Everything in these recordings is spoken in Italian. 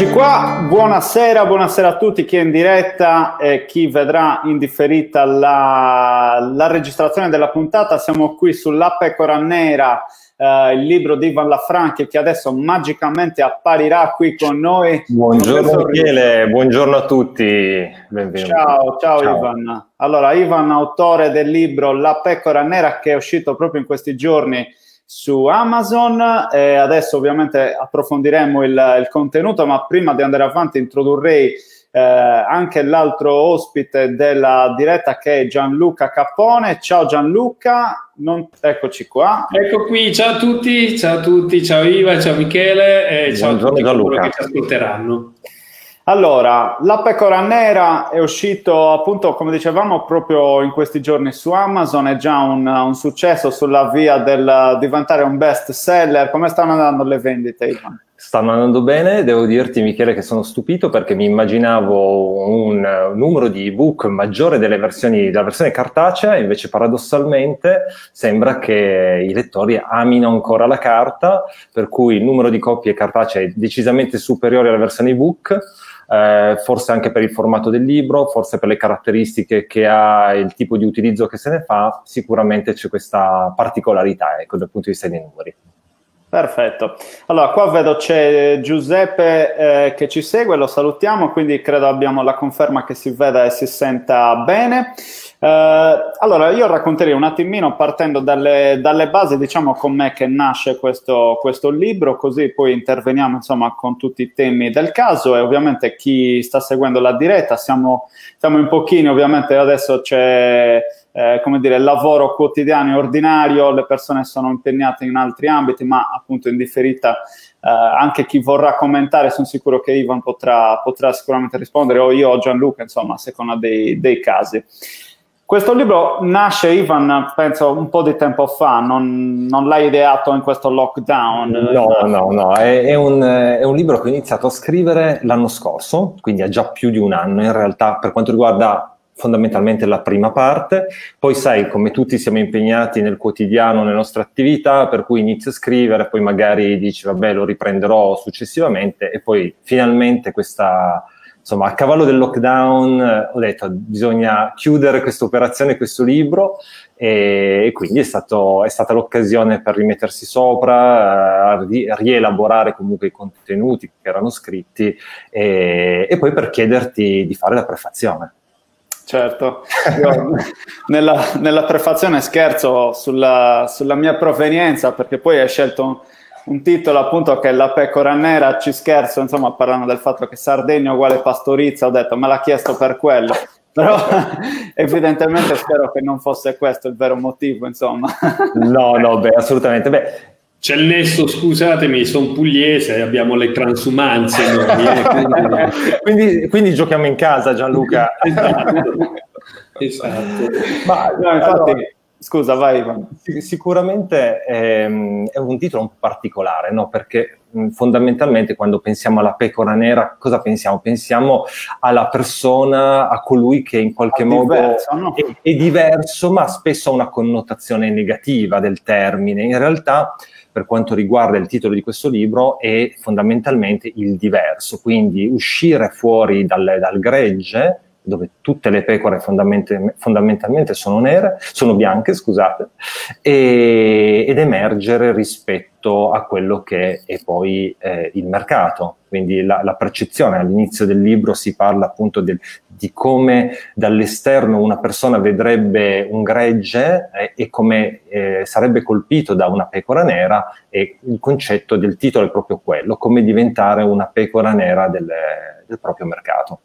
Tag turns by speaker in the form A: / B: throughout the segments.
A: Eccoci qua, buonasera, buonasera a tutti chi è in diretta e chi vedrà in differita la, la registrazione della puntata. Siamo qui sulla Pecora Nera, eh, il libro di Ivan Lafranchi che adesso magicamente apparirà qui con noi.
B: Buongiorno Michele, buongiorno a tutti.
A: Benvenuti. Ciao, ciao, ciao, Ivan. Allora, Ivan, autore del libro La Pecora Nera che è uscito proprio in questi giorni su Amazon e adesso ovviamente approfondiremo il, il, contenuto, ma prima di andare avanti introdurrei eh, anche l'altro ospite della diretta che è Gianluca Cappone. Ciao Gianluca, non... eccoci qua.
C: Ecco qui, ciao a tutti, ciao a tutti, ciao Iva, ciao Michele e ciao a tutti coloro che ci ascolteranno.
A: Allora, La Pecora Nera è uscito appunto, come dicevamo, proprio in questi giorni su Amazon, è già un, un successo sulla via del diventare un best seller. Come stanno andando le vendite, Ivan?
B: Stanno andando bene, devo dirti Michele che sono stupito perché mi immaginavo un numero di ebook maggiore versioni, della versione cartacea, invece paradossalmente sembra che i lettori amino ancora la carta, per cui il numero di copie cartacee è decisamente superiore alla versione ebook eh, forse anche per il formato del libro, forse per le caratteristiche che ha il tipo di utilizzo che se ne fa, sicuramente c'è questa particolarità ecco, dal punto di vista dei numeri.
A: Perfetto. Allora, qua vedo c'è Giuseppe eh, che ci segue, lo salutiamo, quindi credo abbiamo la conferma che si veda e si senta bene. Eh, allora, io racconterei un attimino partendo dalle, dalle basi, diciamo com'è che nasce questo, questo, libro, così poi interveniamo insomma con tutti i temi del caso e ovviamente chi sta seguendo la diretta, siamo, siamo in pochini, ovviamente adesso c'è eh, come dire, lavoro quotidiano e ordinario, le persone sono impegnate in altri ambiti, ma appunto in differita eh, anche chi vorrà commentare, sono sicuro che Ivan potrà, potrà sicuramente rispondere, o io o Gianluca, insomma, a seconda dei, dei casi. Questo libro nasce, Ivan, penso un po' di tempo fa, non, non l'hai ideato in questo lockdown?
B: No, no, no, è, è, un, è, un, libro che ho iniziato a scrivere l'anno scorso, quindi ha già più di un anno in realtà per quanto riguarda fondamentalmente la prima parte, poi sai come tutti siamo impegnati nel quotidiano, nelle nostre attività, per cui inizio a scrivere, poi magari dici vabbè lo riprenderò successivamente. E poi finalmente questa insomma, a cavallo del lockdown eh, ho detto bisogna chiudere questa operazione, questo libro e, quindi è, stato, è, stata l'occasione per rimettersi sopra, eh, ri, rielaborare comunque i contenuti che erano scritti e, e poi per chiederti di fare la prefazione.
A: Certo, Io, nella, nella, prefazione scherzo sulla, sulla mia provenienza perché poi hai scelto un titolo appunto che è La pecora nera, ci scherzo, insomma, parlando del fatto che Sardegna uguale pastorizia, ho detto me l'ha chiesto per quello. Però evidentemente spero che non fosse questo il vero motivo, insomma.
B: No, no, beh, assolutamente. Beh,
C: c'è il nesso, scusatemi, sono pugliese, abbiamo le transumanze. Noi,
B: eh, quindi... quindi, quindi, giochiamo in casa, Gianluca.
C: esatto. esatto.
A: Ma no, infatti... Allora Scusa, vai.
B: Sicuramente ehm, è un titolo un po' particolare, no? perché fondamentalmente quando pensiamo alla pecora nera, cosa pensiamo? Pensiamo alla persona, a colui che in qualche modo diverso, no? è, è, diverso, ma spesso ha una connotazione negativa del termine. In realtà, per quanto riguarda il titolo di questo libro, è fondamentalmente il diverso, quindi uscire fuori dal, dal gregge dove tutte le pecore fondament- fondamentalmente sono nere, sono bianche, scusate, e, ed emergere rispetto a quello che è poi eh, il mercato. Quindi la, la, percezione all'inizio del libro si parla appunto del, di come dall'esterno una persona vedrebbe un gregge eh, e come eh, sarebbe colpito da una pecora nera e il concetto del titolo è proprio quello, come diventare una pecora nera del, del proprio mercato.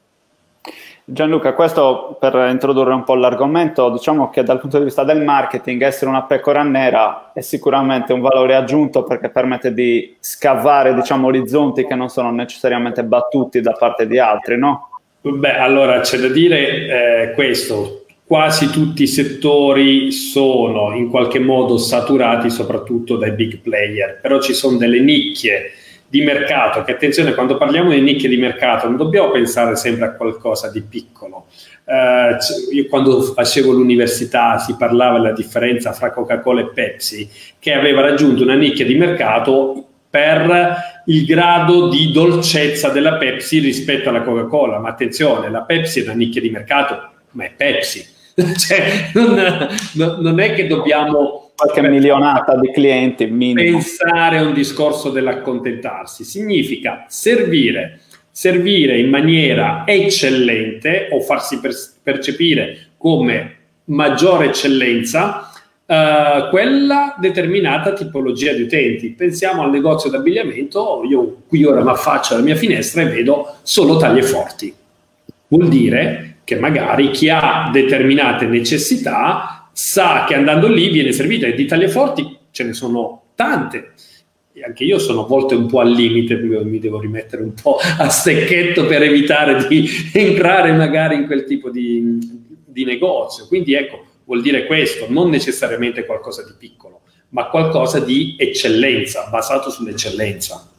A: Gianluca, questo per introdurre un po' l'argomento, diciamo che dal punto di vista del marketing essere una pecora nera è sicuramente un valore aggiunto perché permette di scavare diciamo, orizzonti che non sono necessariamente battuti da parte di altri, no?
C: Beh, allora c'è da dire eh, questo, quasi tutti i settori sono in qualche modo saturati soprattutto dai big player, però ci sono delle nicchie di mercato, che attenzione, quando parliamo di nicchie di mercato non dobbiamo pensare sempre a qualcosa di piccolo. Uh, io quando facevo l'università si parlava della differenza fra Coca-Cola e Pepsi, che aveva raggiunto una nicchia di mercato per il grado di dolcezza della Pepsi rispetto alla Coca-Cola. Ma attenzione, la Pepsi è una nicchia di mercato, ma è Pepsi. cioè, non, non, è che dobbiamo
A: qualche milionata di clienti
C: minimo. pensare a un discorso dell'accontentarsi significa servire servire in maniera eccellente o farsi per, percepire come maggiore eccellenza Uh, quella determinata tipologia di utenti. Pensiamo al negozio d'abbigliamento, io qui ora mi affaccio alla mia finestra e vedo solo taglie forti. Vuol dire che magari chi ha determinate necessità sa che andando lì viene servito e di taglie forti ce ne sono tante. E anche io sono a volte un po' al limite, mi devo rimettere un po' a stecchetto per evitare di entrare magari in quel tipo di, di negozio. Quindi ecco, vuol dire questo, non necessariamente qualcosa di piccolo, ma qualcosa di eccellenza, basato sull'eccellenza.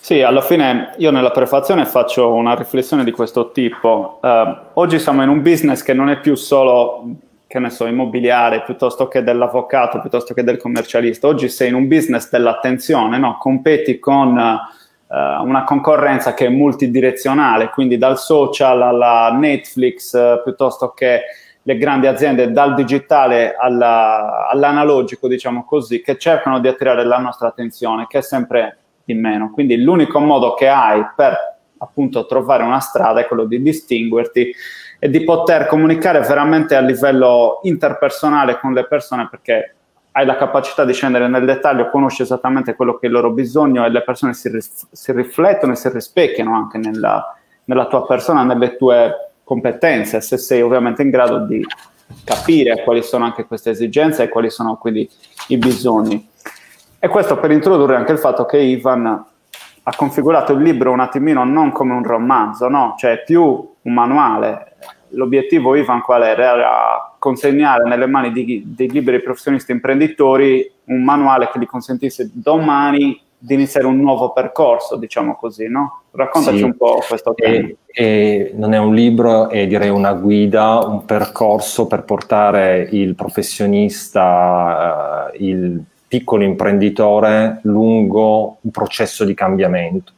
A: Sì, alla fine io nella prefazione faccio una riflessione di questo tipo. Uh, oggi siamo in un business che non è più solo, che ne so, immobiliare, piuttosto che dell'avvocato, piuttosto che del commercialista. Oggi sei in un business dell'attenzione, no? Competi con uh, una concorrenza che è multidirezionale, quindi dal social alla Netflix, uh, piuttosto che le grandi aziende dal digitale alla, all'analogico, diciamo così, che cercano di attirare la nostra attenzione, che è sempre di meno. Quindi l'unico modo che hai per appunto trovare una strada è quello di distinguerti e di poter comunicare veramente a livello interpersonale con le persone perché hai la capacità di scendere nel dettaglio, conosci esattamente quello che è il loro bisogno e le persone si, rif- si riflettono e si rispecchiano anche nella, nella tua persona, nelle tue competenze, se sei ovviamente in grado di capire quali sono anche queste esigenze e quali sono quindi i bisogni. E questo per introdurre anche il fatto che Ivan ha configurato il libro un attimino non come un romanzo, no? cioè più un manuale. L'obiettivo Ivan qual era? Era consegnare nelle mani di, dei liberi professionisti imprenditori un manuale che gli consentisse domani di iniziare un nuovo percorso, diciamo così, no? Raccontaci sì, un po' questo tema.
B: E, e non è un libro, è direi una guida, un percorso per portare il professionista, uh, il piccolo imprenditore lungo un processo di cambiamento.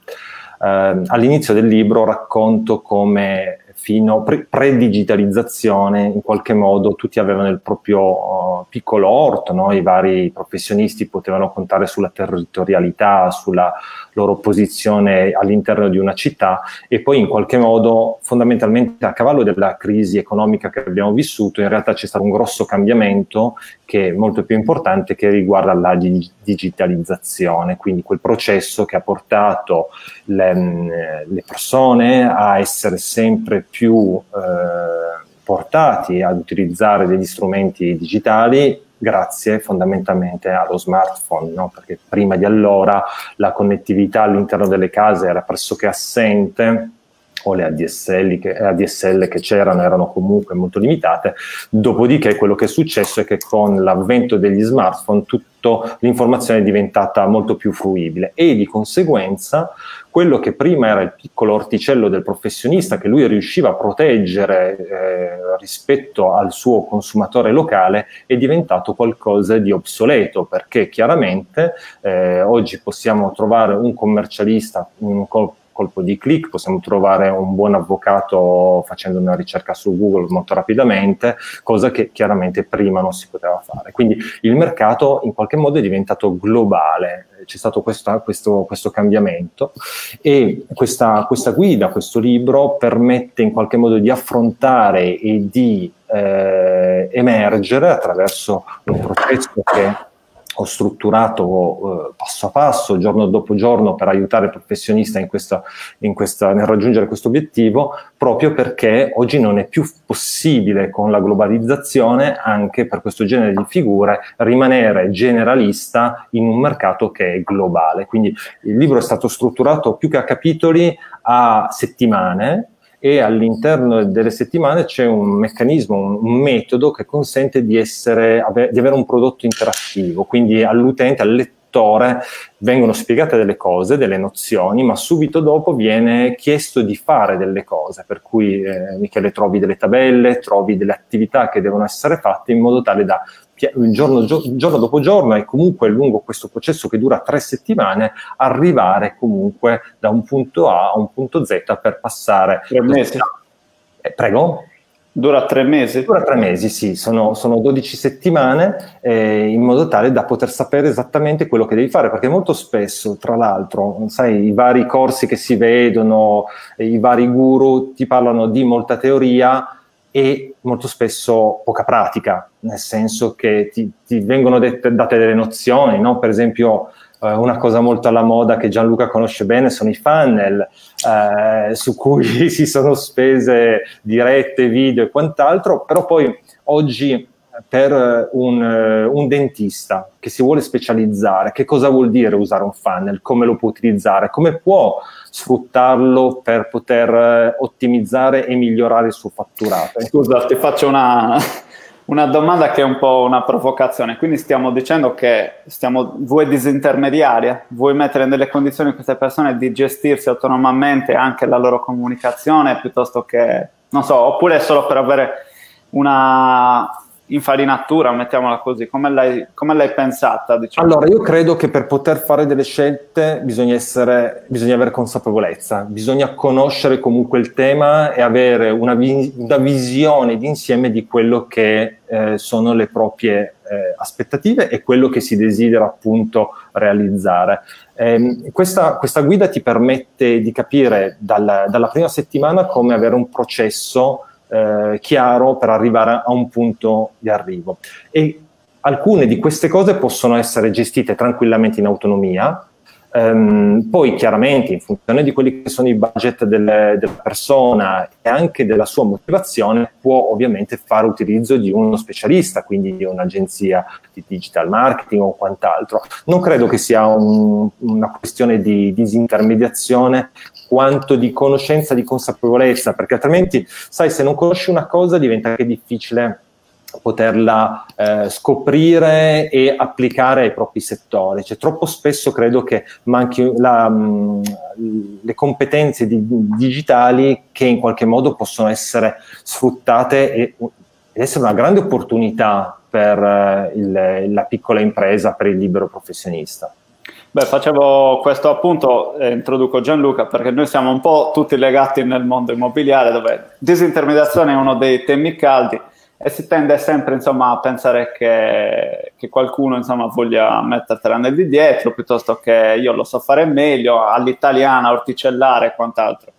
B: Uh, all'inizio del libro racconto come fino pre- pre-digitalizzazione, in qualche modo tutti avevano il proprio uh, piccolo orto, no? i vari professionisti potevano contare sulla territorialità, sulla loro posizione all'interno di una città e poi in qualche modo fondamentalmente a cavallo della crisi economica che abbiamo vissuto in realtà c'è stato un grosso cambiamento che è molto più importante che riguarda la di- digitalizzazione, quindi quel processo che ha portato le, le persone a essere sempre più eh, portati ad utilizzare degli strumenti digitali grazie fondamentalmente allo smartphone, no? perché prima di allora la connettività all'interno delle case era pressoché assente o le ADSL che, ADSL che c'erano erano comunque molto limitate, dopodiché quello che è successo è che con l'avvento degli smartphone tutto l'informazione è diventata molto più fruibile e di conseguenza quello che prima era il piccolo orticello del professionista che lui riusciva a proteggere eh, rispetto al suo consumatore locale è diventato qualcosa di obsoleto perché chiaramente eh, oggi possiamo trovare un commercialista, un colpo di click, possiamo trovare un buon avvocato facendo una ricerca su Google molto rapidamente, cosa che chiaramente prima non si poteva fare. Quindi il mercato in qualche modo è diventato globale, c'è stato questo, questo, questo cambiamento e questa, questa, guida, questo libro permette in qualche modo di affrontare e di eh, emergere attraverso un processo che ho strutturato eh, passo a passo, giorno dopo giorno, per aiutare il professionista in questa, in questa, nel raggiungere questo obiettivo, proprio perché oggi non è più possibile con la globalizzazione, anche per questo genere di figure, rimanere generalista in un mercato che è globale. Quindi il libro è stato strutturato più che a capitoli a settimane, e all'interno delle settimane c'è un meccanismo, un, metodo che consente di, essere, di, avere un prodotto interattivo, quindi all'utente, al lettore, dottore, vengono spiegate delle cose, delle nozioni, ma subito dopo viene chiesto di fare delle cose, per cui eh, Michele trovi delle tabelle, trovi delle attività che devono essere fatte in modo tale da giorno, giorno, dopo giorno e comunque lungo questo processo che dura tre settimane arrivare comunque da un punto A a un punto Z per passare
A: tre mesi.
B: Eh, prego.
A: Dura tre mesi?
B: Dura tre mesi, sì, sono, sono 12 settimane eh, in modo tale da poter sapere esattamente quello che devi fare, perché molto spesso, tra l'altro, sai, i vari corsi che si vedono, i vari guru ti parlano di molta teoria e molto spesso poca pratica, nel senso che ti, ti vengono dette, date delle nozioni, no? per esempio eh, una cosa molto alla moda che Gianluca conosce bene sono i funnel, eh, su cui si sono spese dirette, video e quant'altro, però poi oggi per un, un, dentista che si vuole specializzare, che cosa vuol dire usare un funnel, come lo può utilizzare, come può sfruttarlo per poter ottimizzare e migliorare il suo fatturato.
A: Scusa, ti faccio una, una domanda che è un po' una provocazione, quindi stiamo dicendo che stiamo, vuoi disintermediare, vuoi mettere nelle condizioni queste persone di gestirsi autonomamente anche la loro comunicazione piuttosto che, non so, oppure solo per avere una infarinatura, mettiamola così, come l'hai, come l'hai pensata?
B: Diciamo? Allora, io credo che per poter fare delle scelte bisogna, essere, bisogna avere consapevolezza, bisogna conoscere comunque il tema e avere una, vi- una visione d'insieme di quello che eh, sono le proprie eh, aspettative e quello che si desidera appunto realizzare. Eh, questa, questa, guida ti permette di capire dal, dalla prima settimana come avere un processo eh, chiaro per arrivare a un punto di arrivo. E alcune di queste cose possono essere gestite tranquillamente in autonomia, Um, poi chiaramente in funzione di quelli che sono i budget delle, della persona e anche della sua motivazione può ovviamente fare utilizzo di uno specialista, quindi di un'agenzia di digital marketing o quant'altro. Non credo che sia un, una questione di disintermediazione quanto di conoscenza, di consapevolezza, perché altrimenti, sai, se non conosci una cosa diventa anche difficile poterla eh, scoprire e applicare ai propri settori. Cioè, troppo spesso credo che manchi la, mh, mm, le competenze di, digitali che in qualche modo possono essere sfruttate e, ed essere una grande opportunità per eh, il, la piccola impresa, per il libero professionista.
A: Beh, facevo questo appunto e introduco Gianluca perché noi siamo un po' tutti legati nel mondo immobiliare dove disintermediazione è uno dei temi caldi e si tende sempre insomma, a pensare che, che qualcuno insomma, voglia mettertela nel di dietro piuttosto che io lo so fare meglio, all'italiana, orticellare e quant'altro.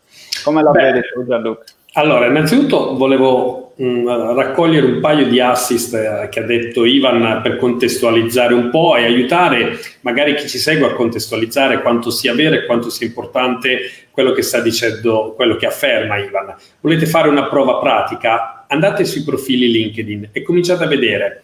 A: Come la Beh, vedi tu Gianluca?
C: Allora, innanzitutto volevo mh, mm, raccogliere un paio di assist eh, che ha detto Ivan per contestualizzare un po' e aiutare magari chi ci segue a contestualizzare quanto sia vero e quanto sia importante quello che sta dicendo, quello che afferma Ivan. Volete fare una prova pratica? Andate sui profili LinkedIn e cominciate a vedere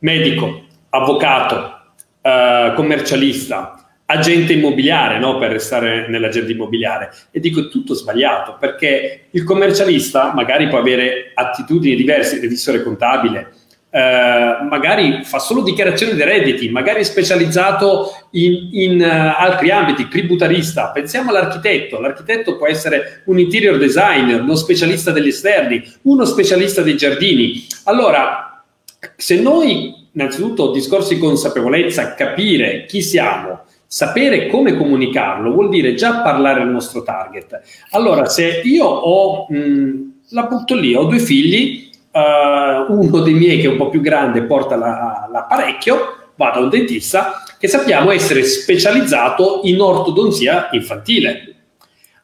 C: medico, avvocato, eh, commercialista, agente immobiliare, no? per restare nell'agente immobiliare. E dico tutto sbagliato, perché il commercialista magari può avere attitudini diverse, revisore contabile, eh, magari fa solo dichiarazioni dei redditi, magari è specializzato in, in uh, altri ambiti, tributarista. Pensiamo all'architetto, l'architetto può essere un interior designer, uno specialista degli esterni, uno specialista dei giardini. Allora, se noi innanzitutto discorsi di consapevolezza, capire chi siamo, Sapere come comunicarlo vuol dire già parlare al nostro target. Allora, se io ho, mh, la butto lì, ho due figli, uh, uno dei miei che è un po' più grande porta la, l'apparecchio, vado a un dentista che sappiamo essere specializzato in ortodonzia infantile.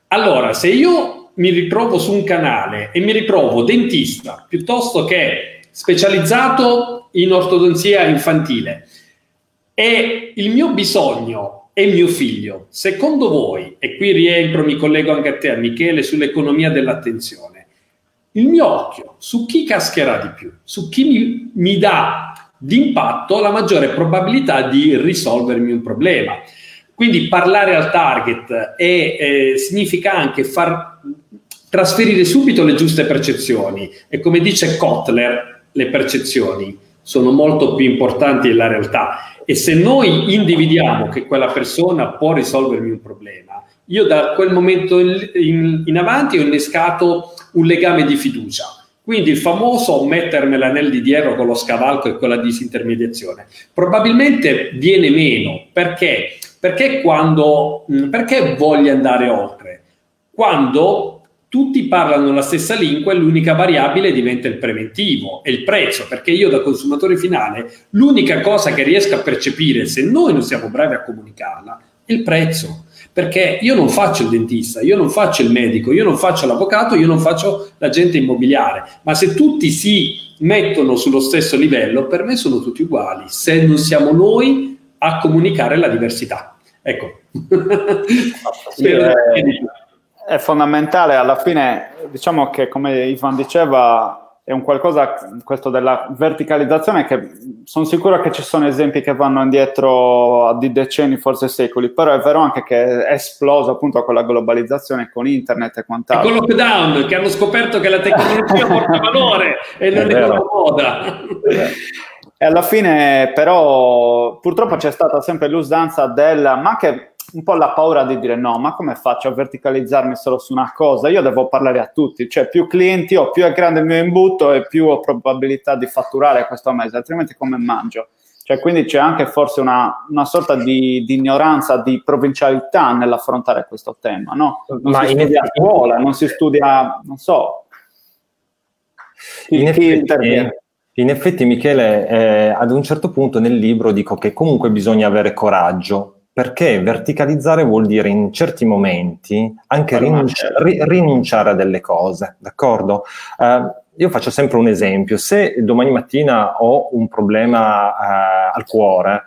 C: Allora, se io mi ritrovo su un canale e mi ritrovo dentista piuttosto che specializzato in ortodonzia infantile, e il mio bisogno è mio figlio. Secondo voi, e qui rientro, mi collego anche a te, a Michele, sull'economia dell'attenzione, il mio occhio su chi cascherà di più, su chi mi, mi dà d'impatto la maggiore probabilità di risolvermi un problema. Quindi parlare al target è, eh, significa anche far trasferire subito le giuste percezioni e come dice Kotler, le percezioni sono molto più importanti della realtà E se noi individuiamo che quella persona può risolvermi un problema, io da quel momento in, in, in avanti ho innescato un legame di fiducia. Quindi il famoso mettermela nel di dietro con lo scavalco e con la disintermediazione probabilmente viene meno perché perché quando perché voglio andare oltre? Quando tutti parlano la stessa lingua e l'unica variabile diventa il preventivo e il prezzo, perché io da consumatore finale l'unica cosa che riesco a percepire se noi non siamo bravi a comunicarla è il prezzo. Perché io non faccio il dentista, io non faccio il medico, io non faccio l'avvocato, io non faccio l'agente immobiliare, ma se tutti si mettono sullo stesso livello, per me sono tutti uguali, se non siamo noi a comunicare la diversità. Ecco.
A: Sì, è, è fondamentale, alla fine diciamo che come Ivan diceva è un qualcosa, questo della verticalizzazione, che sono sicuro che ci sono esempi che vanno indietro di decenni, forse secoli, però è vero anche che è esploso appunto con la globalizzazione, con internet e quant'altro.
C: E con lockdown, che hanno scoperto che la tecnologia porta valore e non è una moda.
A: E alla fine però purtroppo c'è stata sempre l'usanza del, ma anche un po' la paura di dire no, ma come faccio a verticalizzarmi solo su una cosa? Io devo parlare a tutti, cioè più clienti ho, più è grande il mio imbuto e più ho probabilità di fatturare questo mese, altrimenti come mangio? Cioè, quindi c'è anche forse una, una sorta di, di, ignoranza, di provincialità nell'affrontare questo tema, no? Non ma si studia a scuola, non si studia, non so.
B: In effetti, in effetti Michele, eh, ad un certo punto nel libro dico che comunque bisogna avere coraggio perché verticalizzare vuol dire in certi momenti anche rinunci- ri- rinunciare a delle cose, d'accordo? Uh, io faccio sempre un esempio, se domani mattina ho un problema uh, al cuore,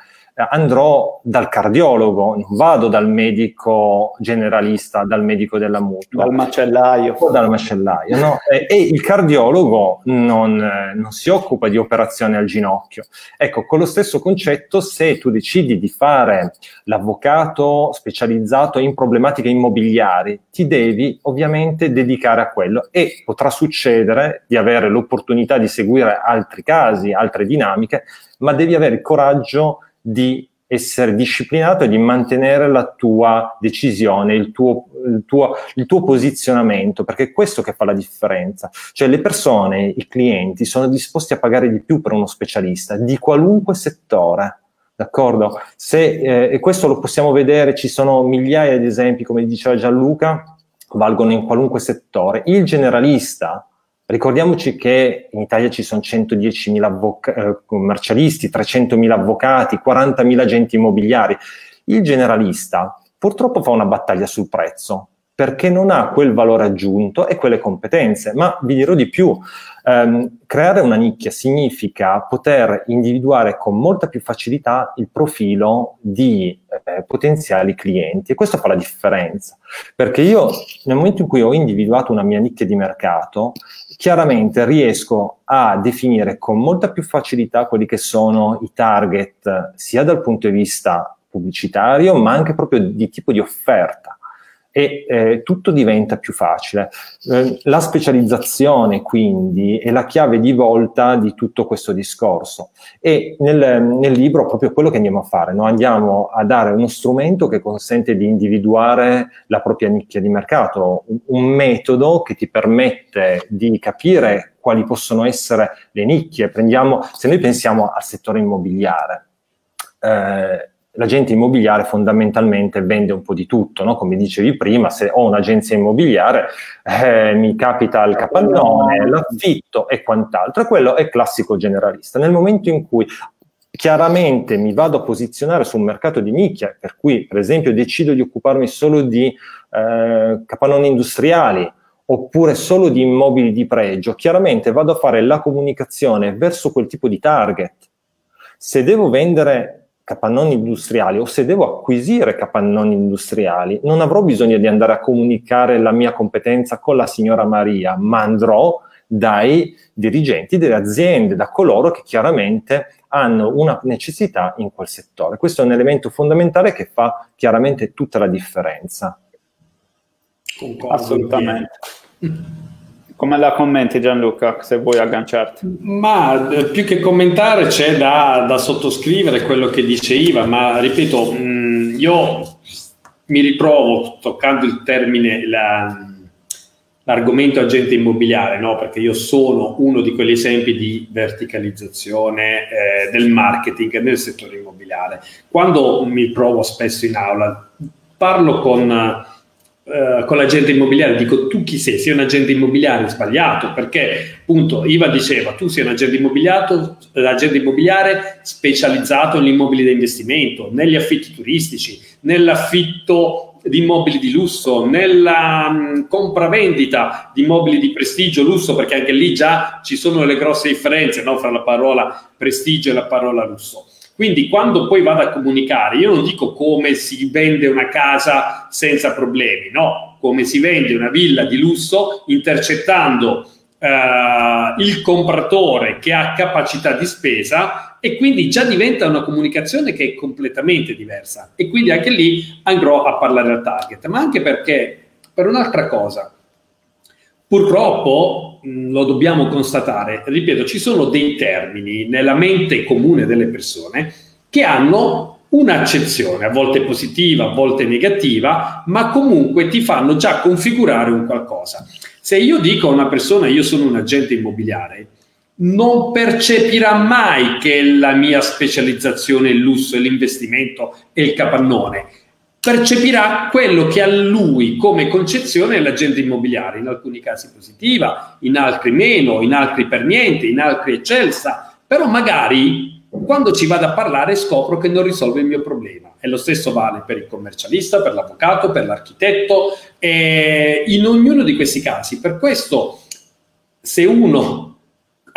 B: andrò dal cardiologo, non vado dal medico generalista, dal medico della mutua.
A: Dal macellaio.
B: O dal macellaio, no? e, e, il cardiologo non, non, si occupa di operazioni al ginocchio. Ecco, con lo stesso concetto, se tu decidi di fare l'avvocato specializzato in problematiche immobiliari, ti devi ovviamente dedicare a quello e potrà succedere di avere l'opportunità di seguire altri casi, altre dinamiche, ma devi avere il coraggio di essere disciplinato e di mantenere la tua decisione, il tuo, il, tuo, il tuo, posizionamento, perché è questo che fa la differenza. Cioè le persone, i clienti, sono disposti a pagare di più per uno specialista di qualunque settore. D'accordo? Se, eh, e questo lo possiamo vedere, ci sono migliaia di esempi, come diceva Gianluca, valgono in qualunque settore. Il generalista, Ricordiamoci che in Italia ci sono 110.000 avvoca- eh, commercialisti, 300.000 avvocati, 40.000 agenti immobiliari. Il generalista purtroppo fa una battaglia sul prezzo perché non ha quel valore aggiunto e quelle competenze. Ma vi dirò di più, ehm, creare una nicchia significa poter individuare con molta più facilità il profilo di eh, potenziali clienti e questo fa la differenza, perché io nel momento in cui ho individuato una mia nicchia di mercato, chiaramente riesco a definire con molta più facilità quelli che sono i target, sia dal punto di vista pubblicitario, ma anche proprio di tipo di offerta e eh, tutto diventa più facile. Eh, la specializzazione quindi è la chiave di volta di tutto questo discorso e nel, nel libro proprio quello che andiamo a fare, no? andiamo a dare uno strumento che consente di individuare la propria nicchia di mercato, un, un metodo che ti permette di capire quali possono essere le nicchie. Prendiamo, se noi pensiamo al settore immobiliare, eh, l'agente immobiliare fondamentalmente vende un po' di tutto, no? come dicevi prima, se ho un'agenzia immobiliare eh, mi capita il capannone, l'affitto e quant'altro, quello è classico generalista. Nel momento in cui chiaramente mi vado a posizionare sul mercato di nicchia, per cui per esempio decido di occuparmi solo di eh, capannoni industriali, oppure solo di immobili di pregio, chiaramente vado a fare la comunicazione verso quel tipo di target. Se devo vendere capannoni industriali o se devo acquisire capannoni industriali, non avrò bisogno di andare a comunicare la mia competenza con la signora Maria, ma andrò dai dirigenti delle aziende, da coloro che chiaramente hanno una necessità in quel settore. Questo è un elemento fondamentale che fa chiaramente tutta la differenza.
A: Concordo Assolutamente. Come la commenti Gianluca, se vuoi agganciarti?
C: Ma eh, più che commentare c'è da, da sottoscrivere quello che dice Iva, ma ripeto, mm, io mi riprovo toccando il termine, la, l'argomento agente immobiliare, no? perché io sono uno di quegli esempi di verticalizzazione eh, del marketing nel settore immobiliare. Quando mi provo spesso in aula, parlo con, eh, con l'agente immobiliare, dico tu chi sei? Sei un agente immobiliare sbagliato, perché appunto Iva diceva tu sei un agente immobiliare, l'agente immobiliare specializzato negli immobili da investimento, negli affitti turistici, nell'affitto di immobili di lusso, nella mh, compravendita di immobili di prestigio, lusso, perché anche lì già ci sono le grosse differenze no, fra la parola prestigio e la parola lusso. Quindi quando poi vado a comunicare, io non dico come si vende una casa senza problemi, no, come si vende una villa di lusso intercettando Uh, il compratore che ha capacità di spesa e quindi già diventa una comunicazione che è completamente diversa. E quindi anche lì andrò a parlare al target, ma anche perché per un'altra cosa, purtroppo mh, lo dobbiamo constatare, ripeto, ci sono dei termini nella mente comune delle persone che hanno un'accezione, a volte positiva, a volte negativa, ma comunque ti fanno già configurare un qualcosa. Se io dico a una persona io sono un agente immobiliare, non percepirà mai che la mia specializzazione è il lusso e l'investimento e il capannone. Percepirà quello che a lui come concezione è l'agente immobiliare, in alcuni casi positiva, in altri meno, in altri per niente, in altri eccelsa, però magari quando ci vado a parlare scopro che non risolve il mio problema. E lo stesso vale per il commercialista, per l'avvocato, per l'architetto, e in ognuno di questi casi. Per questo, se uno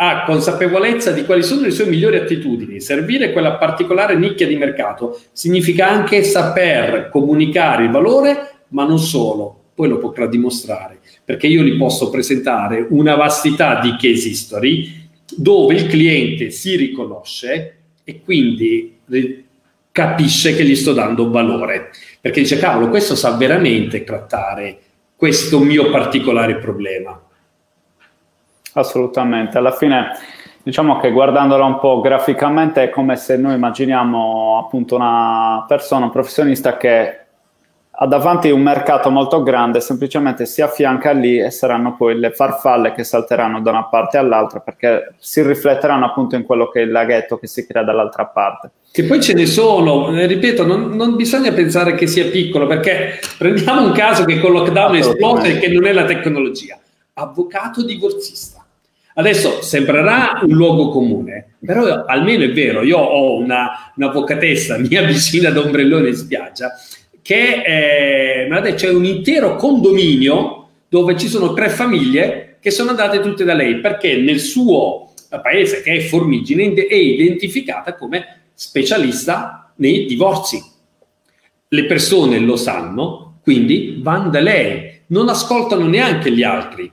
C: ha consapevolezza di quali sono le sue migliori attitudini, servire quella particolare nicchia di mercato significa anche saper comunicare il valore, ma non solo, poi lo potrà dimostrare, perché io gli posso presentare una vastità di case history dove il cliente si riconosce e quindi capisce che gli sto dando valore, perché dice cavolo, questo sa veramente trattare questo mio particolare problema.
A: Assolutamente, alla fine diciamo che guardandola un po' graficamente è come se noi immaginiamo appunto una persona, un professionista che ha davanti un mercato molto grande, semplicemente si affianca lì e saranno poi le farfalle che salteranno da una parte all'altra perché si rifletteranno appunto in quello che è il laghetto che si crea dall'altra parte.
C: Che poi ce ne sono, eh, ripeto, non, non, bisogna pensare che sia piccolo perché prendiamo un caso che con lockdown esplode e che non è la tecnologia. Avvocato divorzista. Adesso sembrerà un luogo comune, però almeno è vero, io ho una, un'avvocatessa mia vicina d'ombrellone in spiaggia che eh, c'è un intero condominio dove ci sono tre famiglie che sono andate tutte da lei perché nel suo paese, che è Formigine, è identificata come specialista nei divorzi. Le persone lo sanno, quindi vanno da lei, non ascoltano neanche gli altri.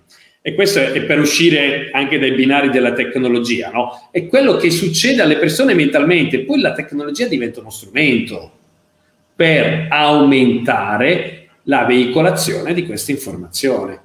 C: E questo è per uscire anche dai binari della tecnologia, no? È quello che succede alle persone mentalmente, poi la tecnologia diventa uno strumento per aumentare la veicolazione di questa informazione.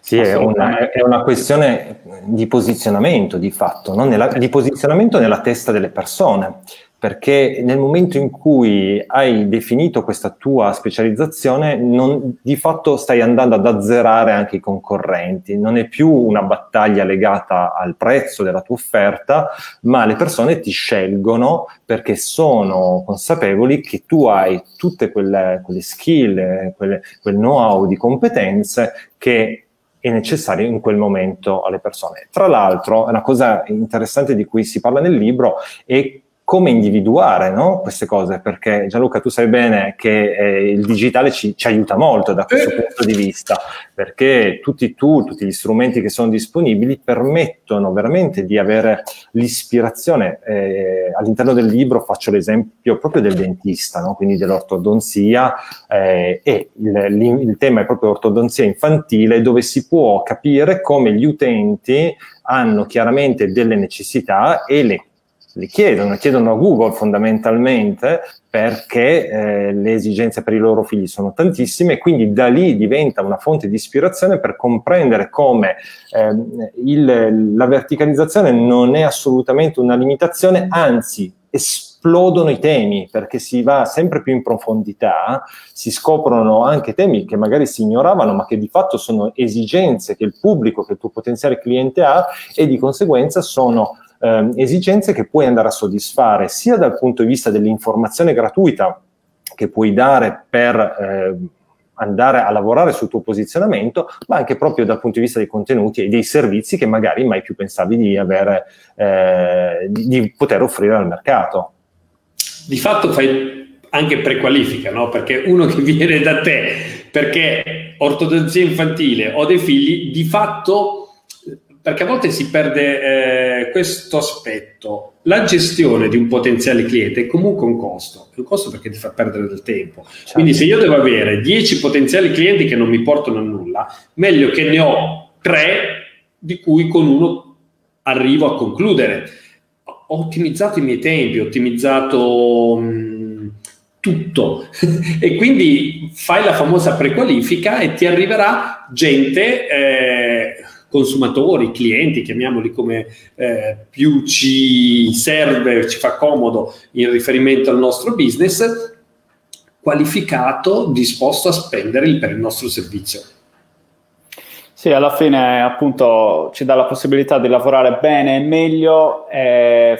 B: Sì, è una, è una, questione di posizionamento di fatto, no? nella, di posizionamento nella testa delle persone perché nel momento in cui hai definito questa tua specializzazione, non, di fatto stai andando ad azzerare anche i concorrenti, non è più una battaglia legata al prezzo della tua offerta, ma le persone ti scelgono perché sono consapevoli che tu hai tutte quelle, quelle skill, quelle, quel know-how di competenze che è necessario in quel momento alle persone. Tra l'altro, una cosa interessante di cui si parla nel libro è come individuare no? queste cose, perché Gianluca tu sai bene che eh, il digitale ci, ci, aiuta molto da questo eh. punto di vista, perché tutti i tool, tutti gli strumenti che sono disponibili permettono veramente di avere l'ispirazione. Eh, all'interno del libro faccio l'esempio proprio del dentista, no? quindi dell'ortodonzia, eh, e il, il tema è proprio l'ortodonzia infantile, dove si può capire come gli utenti hanno chiaramente delle necessità e le li chiedono, chiedono a Google fondamentalmente perché eh, le esigenze per i loro figli sono tantissime e quindi da lì diventa una fonte di ispirazione per comprendere come eh, il, la verticalizzazione non è assolutamente una limitazione, anzi esplodono i temi perché si va sempre più in profondità, si scoprono anche temi che magari si ignoravano ma che di fatto sono esigenze che il pubblico, che il tuo potenziale cliente ha e di conseguenza sono eh, esigenze che puoi andare a soddisfare sia dal punto di vista dell'informazione gratuita che puoi dare per eh, andare a lavorare sul tuo posizionamento, ma anche proprio dal punto di vista dei contenuti e dei servizi che magari mai più pensavi di avere, eh, di, di, poter offrire al mercato.
C: Di fatto fai anche prequalifica, no? Perché uno che viene da te perché ortodonzia infantile o dei figli, di fatto perché a volte si perde eh, questo aspetto. La gestione di un potenziale cliente è comunque un costo, è un costo perché ti fa perdere del tempo. Certo. Quindi se io devo avere 10 potenziali clienti che non mi portano a nulla, meglio che ne ho 3 di cui con uno arrivo a concludere. Ho ottimizzato i miei tempi, ho ottimizzato mh, tutto e quindi fai la famosa prequalifica e ti arriverà gente... Eh, consumatori, clienti, chiamiamoli come eh, più ci serve, ci fa comodo in riferimento al nostro business, qualificato, disposto a spendere per il nostro servizio.
A: Sì, alla fine appunto ci dà la possibilità di lavorare bene e meglio e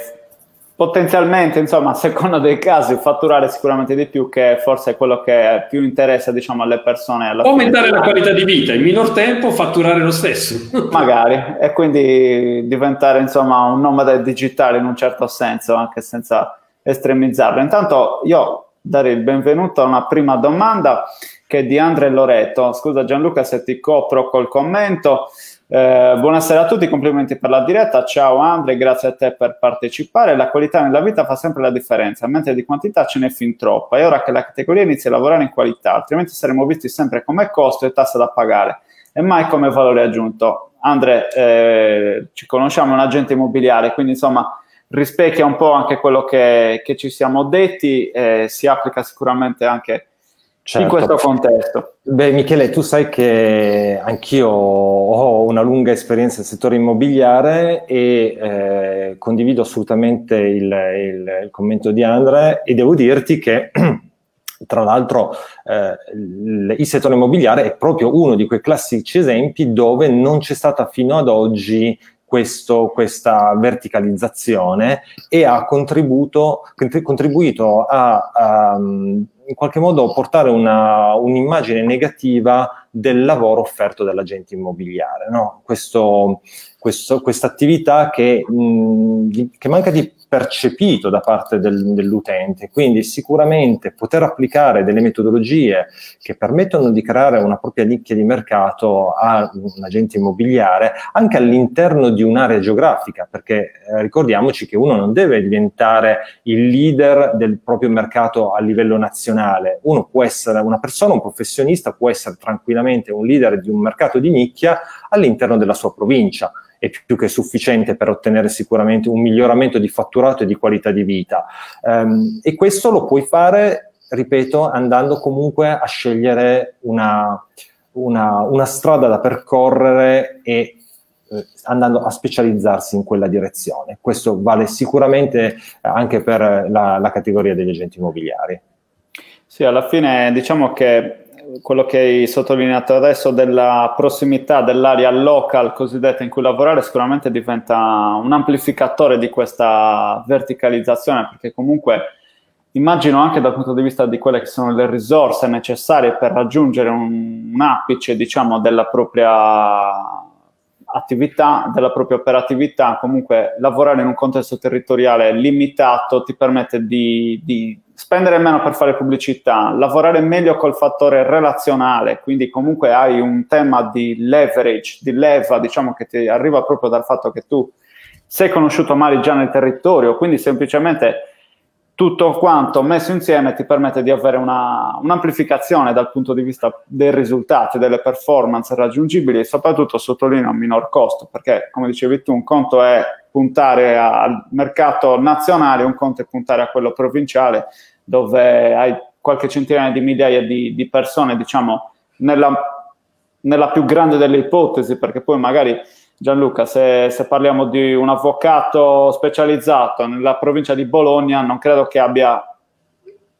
A: potenzialmente, insomma, a seconda dei casi, fatturare sicuramente di più, che forse è quello che più interessa, diciamo, alle persone. Alla
C: Aumentare la qualità di vita, in minor tempo fatturare lo stesso.
A: Magari, e quindi diventare, insomma, un nomade digitale in un certo senso, anche senza estremizzarlo. Intanto io darei il benvenuto a una prima domanda che è di Andre Loreto. Scusa Gianluca se ti copro col commento. Eh, buonasera a tutti, complimenti per la diretta. Ciao Andre, grazie a te per partecipare. La qualità nella vita fa sempre la differenza, mentre di quantità ce n'è fin troppa. È ora che la categoria inizia a lavorare in qualità, altrimenti saremo visti sempre come costo e tassa da pagare e mai come valore aggiunto. Andre, eh, ci conosciamo, è un agente immobiliare, quindi insomma rispecchia un po' anche quello che, che ci siamo detti, eh, si applica sicuramente anche certo. in questo contesto.
B: Beh, Michele, tu sai che anch'io ho una lunga esperienza nel settore immobiliare e eh, condivido assolutamente il, il, il, commento di Andre e devo dirti che tra l'altro eh, il, il settore immobiliare è proprio uno di quei classici esempi dove non c'è stata fino ad oggi questo, questa verticalizzazione e ha contribuito, contribuito a, a in qualche modo portare una, un'immagine negativa del lavoro offerto dall'agente immobiliare. No? Questo, questa attività che, che, manca di percepito da parte del, dell'utente. Quindi sicuramente poter applicare delle metodologie che permettono di creare una propria nicchia di mercato a un agente immobiliare anche all'interno di un'area geografica, perché eh, ricordiamoci che uno non deve diventare il leader del proprio mercato a livello nazionale. Uno può essere una persona, un professionista, può essere tranquillamente un leader di un mercato di nicchia all'interno della sua provincia è più che sufficiente per ottenere sicuramente un miglioramento di fatturato e di qualità di vita. Um, e questo lo puoi fare, ripeto, andando comunque a scegliere una, una, una strada da percorrere e eh, andando a specializzarsi in quella direzione. Questo vale sicuramente anche per la, la categoria degli agenti immobiliari.
A: Sì, alla fine diciamo che quello che hai sottolineato adesso della prossimità dell'area local cosiddetta in cui lavorare sicuramente diventa un amplificatore di questa verticalizzazione perché comunque immagino anche dal punto di vista di quelle che sono le risorse necessarie per raggiungere un, un apice diciamo della propria attività, della propria operatività, comunque lavorare in un contesto territoriale limitato ti permette di, di spendere meno per fare pubblicità, lavorare meglio col fattore relazionale, quindi comunque hai un tema di leverage, di leva, diciamo che ti arriva proprio dal fatto che tu sei conosciuto male già nel territorio, quindi semplicemente tutto quanto messo insieme ti permette di avere una, un'amplificazione dal punto di vista dei risultati, delle performance raggiungibili e soprattutto sottolineo un minor costo, perché come dicevi tu un conto è puntare al mercato nazionale, un conto è puntare a quello provinciale, dove hai qualche centinaia di migliaia di, di persone, diciamo, nella, nella, più grande delle ipotesi, perché poi magari Gianluca, se, se, parliamo di un avvocato specializzato nella provincia di Bologna, non credo che abbia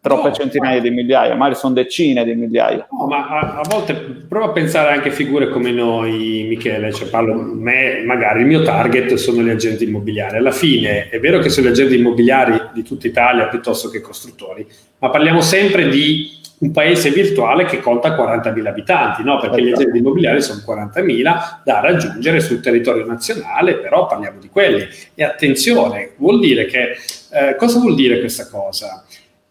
A: troppe no, centinaia ma... di migliaia, magari sono decine di migliaia.
C: No, ma a, a, volte prova a pensare anche a figure come noi, Michele, cioè parlo me, magari il mio target sono gli agenti immobiliari. Alla fine è vero che sono gli agenti immobiliari di tutta Italia piuttosto che costruttori, ma parliamo sempre di un paese virtuale che conta 40.000 abitanti, no? perché gli agenti immobiliari sono 40.000 da raggiungere sul territorio nazionale, però parliamo di quelli. E attenzione, vuol dire che, eh, cosa vuol dire questa cosa?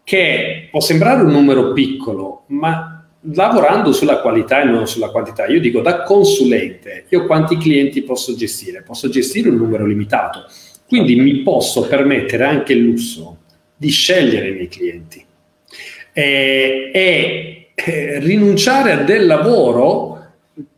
C: Che può sembrare un numero piccolo, ma lavorando sulla qualità e non sulla quantità, io dico da consulente, io quanti clienti posso gestire? Posso gestire un numero limitato, quindi mi posso permettere anche il lusso di scegliere i miei clienti e, e, e rinunciare a del lavoro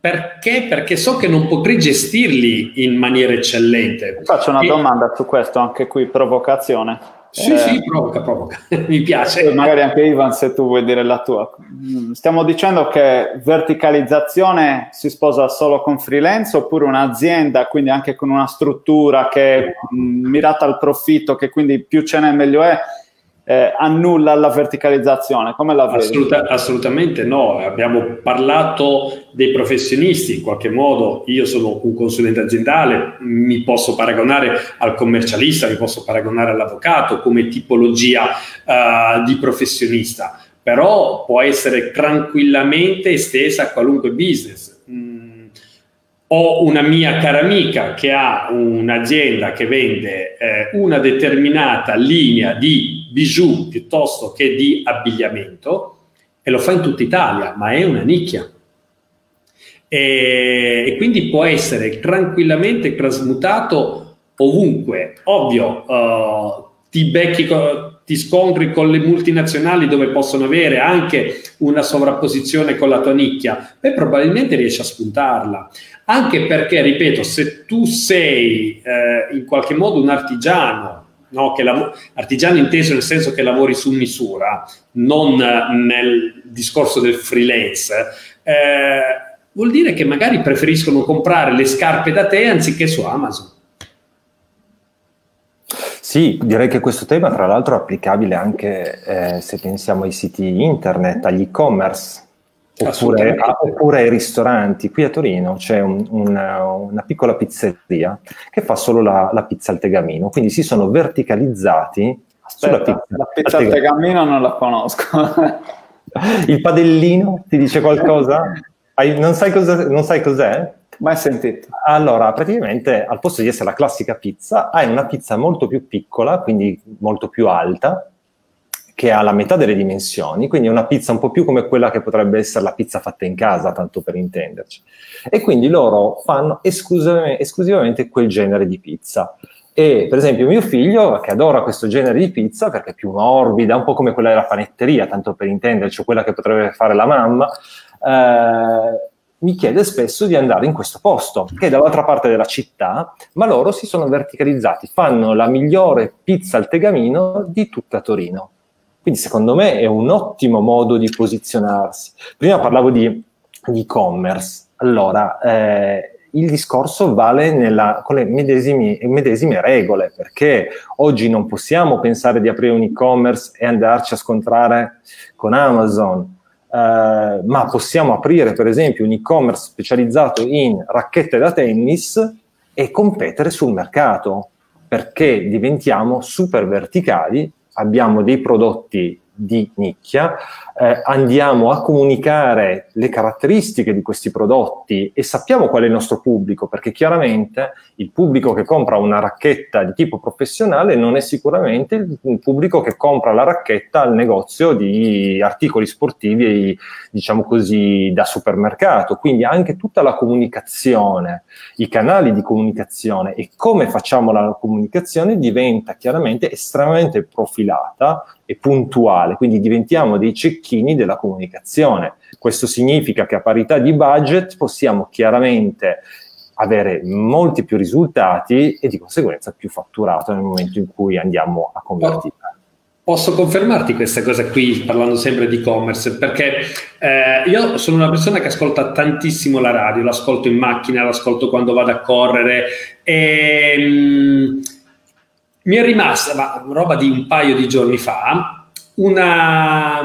C: perché? Perché so che non potrei gestirli in maniera eccellente.
A: Faccio una e... domanda su questo, anche qui provocazione.
C: Sì, eh, sì, provoca, provoca, mi piace.
A: Magari anche Ivan, se tu vuoi dire la tua. Stiamo dicendo che verticalizzazione si sposa solo con freelance oppure un'azienda, quindi anche con una struttura che è mirata al profitto, che quindi più ce n'è meglio è, eh, annulla la verticalizzazione? Come la vedi?
C: Assoluta, assolutamente no, abbiamo parlato dei professionisti, in qualche modo io sono un consulente aziendale, mi posso paragonare al commercialista, mi posso paragonare all'avvocato come tipologia uh, di professionista, però può essere tranquillamente estesa a qualunque business. Mm ho una mia cara amica che ha un'azienda che vende eh, una determinata linea di bijou piuttosto che di abbigliamento e lo fa in tutta Italia, ma è una nicchia. E, e quindi può essere tranquillamente trasmutato ovunque. Ovvio, uh, ti becchi ti scontri con le multinazionali dove possono avere anche una sovrapposizione con la tua nicchia, beh, probabilmente riesci a spuntarla. Anche perché, ripeto, se tu sei eh, in qualche modo un artigiano, no, lav- artigiano inteso nel senso che lavori su misura, non nel discorso del freelance, eh, vuol dire che magari preferiscono comprare le scarpe da te anziché su Amazon.
B: Sì, direi che questo tema tra l'altro è applicabile anche eh, se pensiamo ai siti internet, agli e-commerce, oppure, a, oppure, ai ristoranti. Qui a Torino c'è un, una, una, piccola pizzeria che fa solo la, la, pizza al tegamino, quindi si sono verticalizzati
A: Aspetta, sulla pizza. La pizza al tegamino non la conosco.
B: Il padellino ti dice qualcosa? Non, sai cosa, non sai cos'è?
A: Mai sentito.
B: Allora, praticamente al posto di essere la classica pizza, hai una pizza molto più piccola, quindi molto più alta, che ha la metà delle dimensioni, quindi è una pizza un po' più come quella che potrebbe essere la pizza fatta in casa, tanto per intenderci. E quindi loro fanno esclusivamente, esclusivamente quel genere di pizza. E per esempio mio figlio, che adora questo genere di pizza perché è più morbida, un po' come quella della panetteria, tanto per intenderci, o quella che potrebbe fare la mamma, eh, mi chiede spesso di andare in questo posto, che è dall'altra parte della città, ma loro si sono verticalizzati, fanno la migliore pizza al tegamino di tutta Torino. Quindi secondo me è un ottimo modo di posizionarsi. Prima parlavo di, di e-commerce, allora eh, il discorso vale nella, con le medesime, medesime regole, perché oggi non possiamo pensare di aprire un e-commerce e andarci a scontrare con Amazon, eh, ma possiamo aprire per esempio un e-commerce specializzato in racchette da tennis e competere sul mercato perché diventiamo super verticali, abbiamo dei prodotti di nicchia, eh, andiamo a comunicare le caratteristiche di questi prodotti e sappiamo qual è il nostro pubblico, perché chiaramente il pubblico che compra una racchetta di tipo professionale non è sicuramente il pubblico che compra la racchetta al negozio di articoli sportivi, diciamo così, da supermercato. Quindi anche tutta la comunicazione, i canali di comunicazione e come facciamo la comunicazione diventa chiaramente estremamente profilata e puntuale, quindi diventiamo dei cecchini della comunicazione. Questo significa che a parità di budget possiamo chiaramente avere molti più risultati e di conseguenza più fatturato nel momento in cui andiamo a convertire.
C: Posso confermarti questa cosa qui, parlando sempre di e-commerce, perché eh, io sono una persona che ascolta tantissimo la radio, l'ascolto in macchina, l'ascolto quando vado a correre e mh, mm, mi è rimasta, ma roba di un paio di giorni fa, una,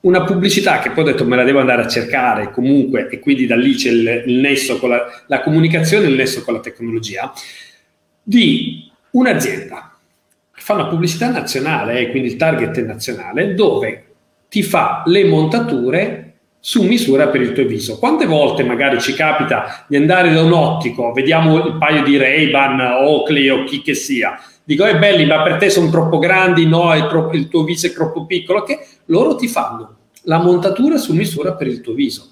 C: una pubblicità che poi ho detto me la devo andare a cercare comunque e quindi da lì c'è il, il nesso con la, la comunicazione, il nesso con la tecnologia, di un'azienda. Fa una pubblicità nazionale, eh, quindi il target è nazionale, dove ti fa le montature su misura per il tuo viso. Quante volte magari ci capita di andare da un ottico, vediamo il paio di Ray-Ban, Oakley o chi che sia, dico è eh, belli ma per te sono troppo grandi, no, troppo, il tuo viso è troppo piccolo, che loro ti fanno la montatura su misura per il tuo viso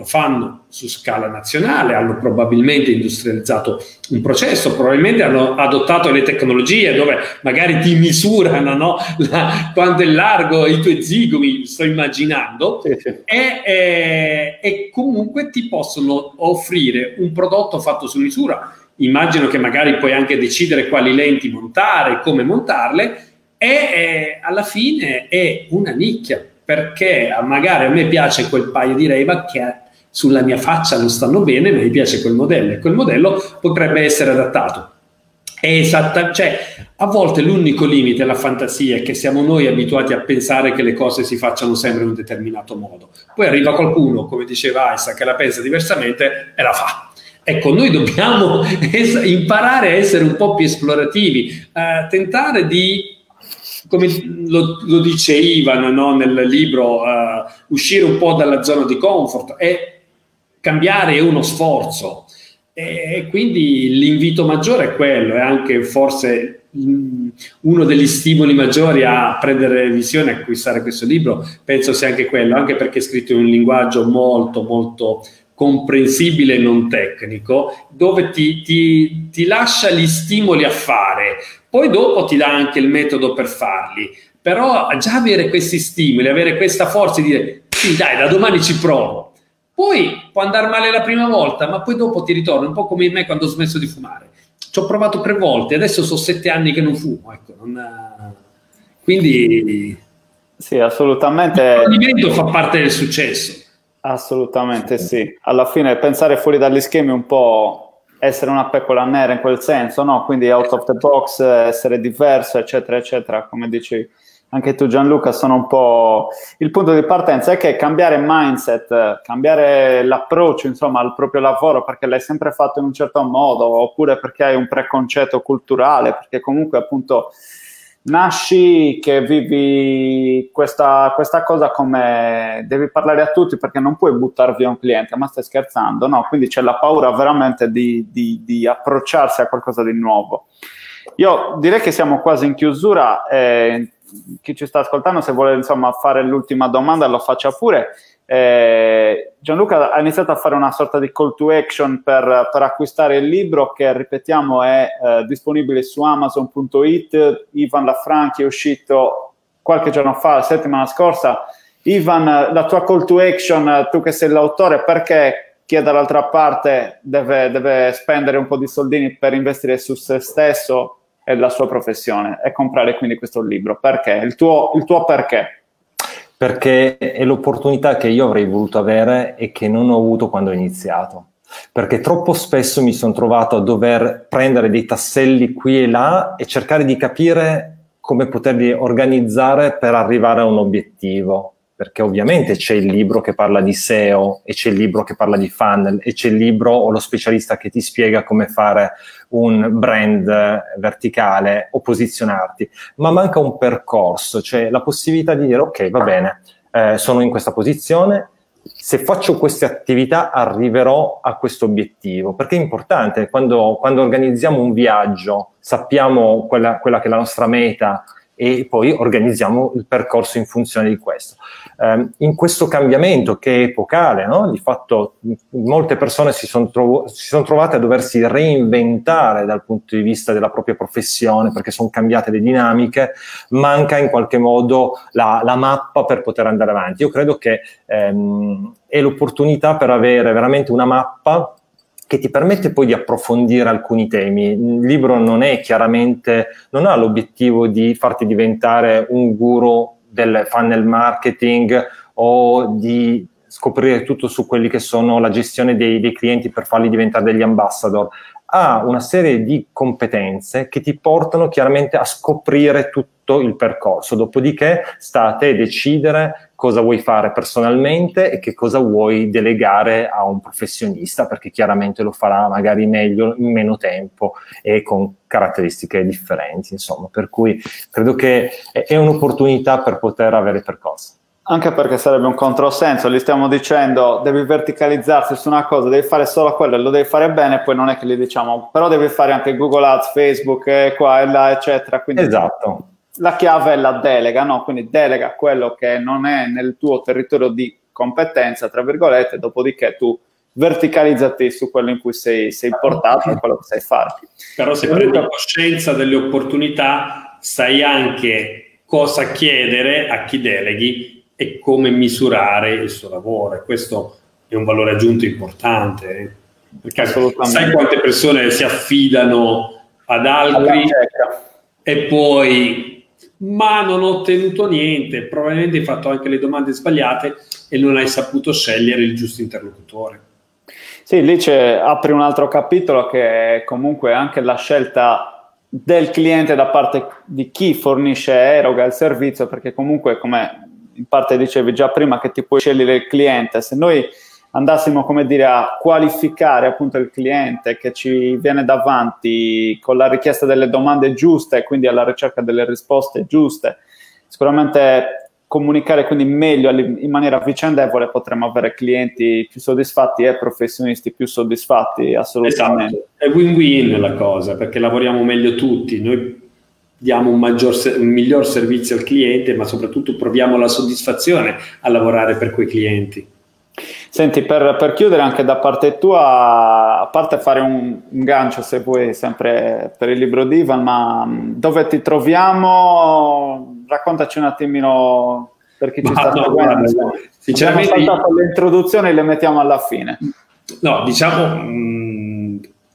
C: lo fanno su scala nazionale, hanno probabilmente industrializzato un processo, probabilmente hanno adottato le tecnologie dove magari ti misurano no? La, quanto è largo i tuoi zigomi, sto immaginando, sì, sì. E, e, e comunque ti possono offrire un prodotto fatto su misura. Immagino che magari puoi anche decidere quali lenti montare, come montarle, e, e alla fine è una nicchia perché magari a me piace quel paio di ray che sulla mia faccia non stanno bene, ma mi piace quel modello e quel modello potrebbe essere adattato. È cioè, a volte l'unico limite è la fantasia, è che siamo noi abituati a pensare che le cose si facciano sempre in un determinato modo. Poi arriva qualcuno, come diceva Isaac, che la pensa diversamente e la fa. Ecco, noi dobbiamo es- imparare a essere un po' più esplorativi, eh, tentare di come lo, lo dice Ivan no, nel libro, uh, uscire un po' dalla zona di comfort e cambiare è uno sforzo. E quindi l'invito maggiore è quello, è anche forse uno degli stimoli maggiori a prendere visione, a acquistare questo libro, penso sia anche quello, anche perché è scritto in un linguaggio molto, molto comprensibile e non tecnico, dove ti, ti, ti lascia gli stimoli a fare, poi dopo ti dà anche il metodo per farli. Però già avere questi stimoli, avere questa forza di dire sì, dai, da domani ci provo. Poi può andare male la prima volta, ma poi dopo ti ritorna, un po' come me quando ho smesso di fumare. Ci ho provato tre volte, adesso sono sette anni che non fumo. Ecco, non... Quindi...
A: Sì, assolutamente.
C: Il movimento fa parte del successo.
A: Assolutamente sì. Alla fine pensare fuori dagli schemi un po' essere una pecora nera in quel senso, no? Quindi out of the box, essere diverso, eccetera, eccetera, come dici anche tu Gianluca, sono un po' il punto di partenza è che cambiare mindset, cambiare l'approccio, insomma, al proprio lavoro perché l'hai sempre fatto in un certo modo, oppure perché hai un preconcetto culturale, perché comunque appunto nasci che vivi questa, questa, cosa come devi parlare a tutti perché non puoi buttar via un cliente, ma stai scherzando, no? Quindi c'è la paura veramente di, di, di approcciarsi a qualcosa di nuovo. Io direi che siamo quasi in chiusura. Eh, chi ci sta ascoltando, se vuole insomma fare l'ultima domanda, lo faccia pure. Eh, Gianluca ha iniziato a fare una sorta di call to action per, per acquistare il libro che, ripetiamo, è eh, disponibile su amazon.it. Ivan Lafranchi è uscito qualche giorno fa, la settimana scorsa. Ivan, la tua call to action, tu che sei l'autore, perché chi è dall'altra parte deve, deve spendere un po' di soldini per investire su se stesso e la sua professione e comprare quindi questo libro? Perché? Il tuo, il tuo perché?
B: perché è l'opportunità che io avrei voluto avere e che non ho avuto quando ho iniziato. Perché troppo spesso mi sono trovato a dover prendere dei tasselli qui e là e cercare di capire come poterli organizzare per arrivare a un obiettivo perché ovviamente c'è il libro che parla di SEO e c'è il libro che parla di funnel e c'è il libro o lo specialista che ti spiega come fare un brand verticale o posizionarti, ma manca un percorso, cioè la possibilità di dire ok, va bene, eh, sono in questa posizione, se faccio queste attività arriverò a questo obiettivo, perché è importante quando, quando organizziamo un viaggio, sappiamo quella, quella che è la nostra meta, e poi organizziamo il percorso in funzione di questo. Eh, in questo cambiamento che è epocale, no? di fatto molte persone si sono, si sono, trovate a doversi reinventare dal punto di vista della propria professione perché sono cambiate le dinamiche, manca in qualche modo la, la mappa per poter andare avanti. Io credo che ehm, è l'opportunità per avere veramente una mappa che ti permette poi di approfondire alcuni temi. Il libro non è chiaramente, non ha l'obiettivo di farti diventare un guru del funnel marketing o di scoprire tutto su quelli che sono la gestione dei, dei clienti per farli diventare degli ambassador. Ha una serie di competenze che ti portano chiaramente a scoprire tutto il percorso. Dopodiché sta a te decidere cosa vuoi fare personalmente e che cosa vuoi delegare a un professionista, perché chiaramente lo farà magari meglio in meno tempo e con caratteristiche differenti, insomma. Per cui credo che è un'opportunità per poter avere percorso.
A: Anche perché sarebbe un controsenso, gli stiamo dicendo devi verticalizzarsi su una cosa, devi fare solo quello e lo devi fare bene, poi non è che gli diciamo, però devi fare anche Google Ads, Facebook, e qua e là, eccetera. Quindi
B: esatto
A: la chiave è la delega, no? quindi delega quello che non è nel tuo territorio di competenza, tra virgolette, dopodiché tu verticalizzati su quello in cui sei, sei portato e quello che sai fare.
C: Però se prendi coscienza delle opportunità, sai anche cosa chiedere a chi deleghi e come misurare il suo lavoro. E questo è un valore aggiunto importante. Perché sai quante persone si affidano ad altri e poi ma non ho ottenuto niente, probabilmente hai fatto anche le domande sbagliate e non hai saputo scegliere il giusto interlocutore.
A: Sì, lì apri un altro capitolo che è comunque anche la scelta del cliente da parte di chi fornisce e eroga il servizio, perché comunque come in parte dicevi già prima che ti puoi scegliere il cliente, se noi andassimo come dire a qualificare appunto il cliente che ci viene davanti con la richiesta delle domande giuste e quindi alla ricerca delle risposte giuste sicuramente comunicare quindi meglio in maniera vicendevole potremo avere clienti più soddisfatti e professionisti più soddisfatti assolutamente.
C: Esatto. è win-win la cosa perché lavoriamo meglio tutti. Noi diamo un, maggior, un miglior servizio al cliente ma soprattutto proviamo la soddisfazione a lavorare per quei clienti
A: Senti, per, per, chiudere anche da parte tua, a parte fare un, un, gancio se vuoi sempre per il libro di Ivan, ma mm, dove ti troviamo? Raccontaci un attimino per chi ci sta no, seguendo. Sinceramente, Abbiamo le introduzioni le mettiamo alla fine.
C: No, diciamo mm,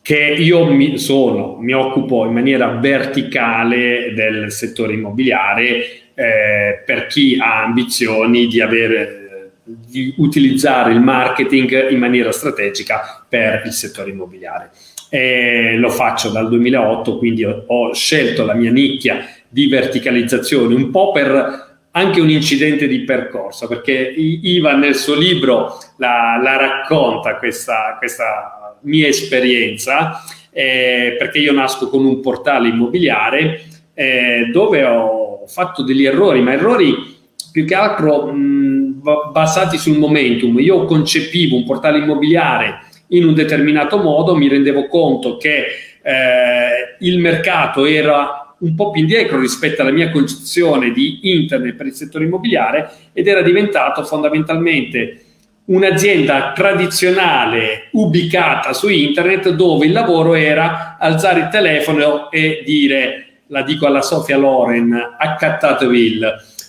C: che io mi, sono, mi occupo in maniera verticale del settore immobiliare eh, per chi ha ambizioni di avere di utilizzare il marketing in maniera strategica per il settore immobiliare. E lo faccio dal 2008, quindi ho, ho scelto la mia nicchia di verticalizzazione un po' per anche un incidente di percorso, perché Ivan nel suo libro la, la racconta questa, questa, mia esperienza, eh, perché io nasco con un portale immobiliare eh, dove ho fatto degli errori, ma errori più che altro mh, basati sul momentum. Io concepivo un portale immobiliare in un determinato modo, mi rendevo conto che eh, il mercato era un po' più indietro rispetto alla mia concezione di internet per il settore immobiliare ed era diventato fondamentalmente un'azienda tradizionale ubicata su internet dove il lavoro era alzare il telefono e dire, la dico alla Sofia Loren, accattatevi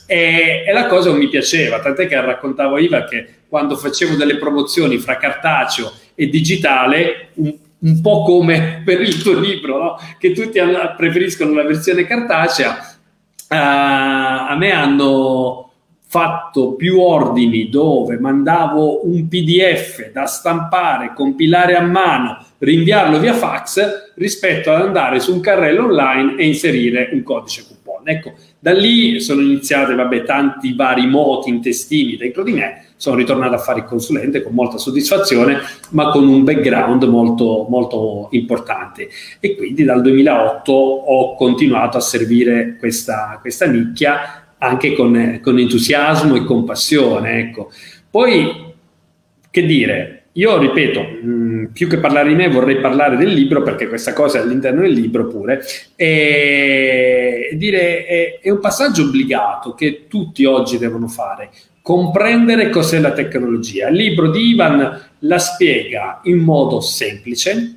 C: e, e, la cosa mi piaceva, tant'è che raccontavo Iva che quando facevo delle promozioni fra cartaceo e digitale, un, un po' come per il tuo libro, no? che tutti preferiscono la versione cartacea, uh, a me hanno fatto più ordini dove mandavo un PDF da stampare, compilare a mano, rinviarlo via fax rispetto ad andare su un carrello online e inserire un codice coupon. Ecco, da lì sono iniziate vabbè, tanti vari moti intestini dentro di me, sono ritornato a fare il consulente con molta soddisfazione, ma con un background molto, molto importante. E quindi dal 2008 ho continuato a servire questa, questa nicchia anche con, con entusiasmo e con passione. Ecco. Poi, che dire, io ripeto, mh, mm, più che parlare di me vorrei parlare del libro perché questa cosa è all'interno del libro pure e dire è, è un passaggio obbligato che tutti oggi devono fare, comprendere cos'è la tecnologia. Il libro di Ivan la spiega in modo semplice,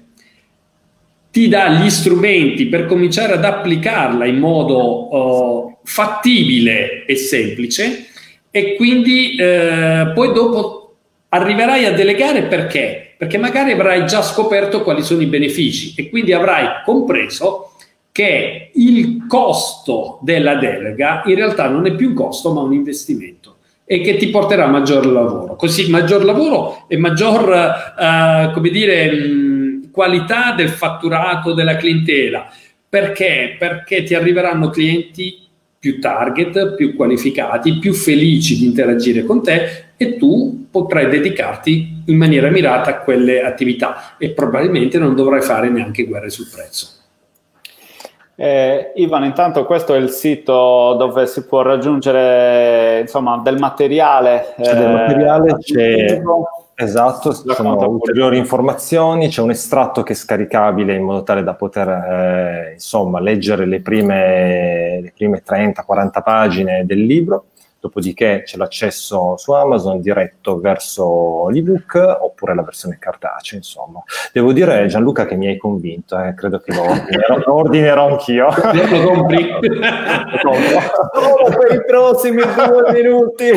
C: ti dà gli strumenti per cominciare ad applicarla in modo uh, fattibile e semplice e quindi uh, poi dopo arriverai a delegare perché? Perché magari avrai già scoperto quali sono i benefici e quindi avrai compreso che il costo della delega in realtà non è più un costo ma un investimento e che ti porterà maggior lavoro. Così maggior lavoro e maggior, uh, come dire, mh, qualità del fatturato della clientela. Perché? Perché ti arriveranno clienti più target, più qualificati, più felici di interagire con te e tu potrai dedicarti in maniera mirata a quelle attività e probabilmente non dovrai fare neanche guerre sul prezzo.
A: Eh, Ivan, intanto questo è il sito dove si può raggiungere insomma, del materiale.
B: C'è del materiale, eh, c'è, esatto, ci sono ulteriori informazioni, c'è un estratto che è scaricabile in modo tale da poter eh, insomma, leggere le prime, le prime 30-40 pagine del libro dopodiché c'è l'accesso su Amazon diretto verso l'ebook oppure la versione cartacea, insomma. Devo dire Gianluca che mi hai convinto, eh, credo che lo ordinerò, lo ordinerò anch'io. Lo compri?
A: Solo per i prossimi due minuti,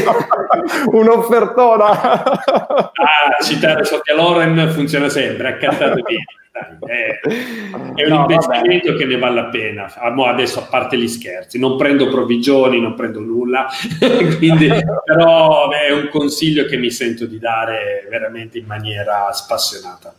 A: un'offertona.
C: ah, citare Sofia Loren funziona sempre, accattate bene è, è un no, investimento vabbè. che ne vale la pena. Adesso, a parte gli scherzi, non prendo provvigioni, non prendo nulla, quindi, però è un consiglio che mi sento di dare veramente in maniera spassionata.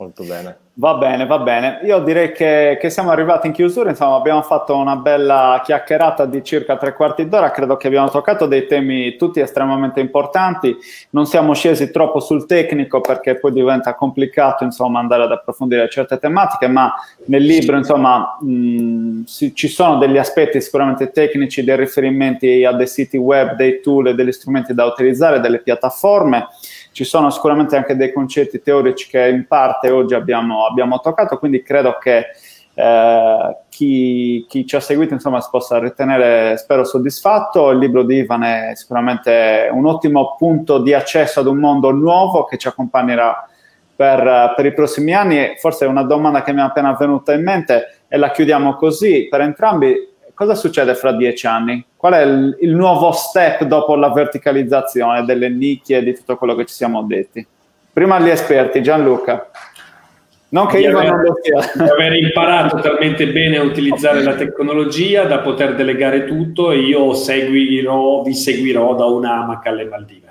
A: Molto bene. Va bene, va bene. Io direi che, che, siamo arrivati in chiusura, insomma abbiamo fatto una bella chiacchierata di circa tre quarti d'ora, credo che abbiamo toccato dei temi tutti estremamente importanti, non siamo scesi troppo sul tecnico perché poi diventa complicato insomma andare ad approfondire certe tematiche, ma nel libro insomma mh, si, ci sono degli aspetti sicuramente tecnici, dei riferimenti a dei siti web, dei tool e degli strumenti da utilizzare, delle piattaforme ci sono sicuramente anche dei concetti teorici che in parte oggi abbiamo, abbiamo toccato, quindi credo che eh, chi, chi, ci ha seguito insomma si possa ritenere spero soddisfatto. Il libro di Ivan è sicuramente un ottimo punto di accesso ad un mondo nuovo che ci accompagnerà per, per i prossimi anni. E forse una domanda che mi è appena venuta in mente e la chiudiamo così per entrambi. Cosa succede fra dieci anni? Qual è il, il, nuovo step dopo la verticalizzazione delle nicchie e di tutto quello che ci siamo detti? Prima gli esperti, Gianluca.
C: Non che io non lo sia. Di aver imparato talmente bene a utilizzare la tecnologia da poter delegare tutto e io seguirò, vi seguirò da un'amaca alle Maldive.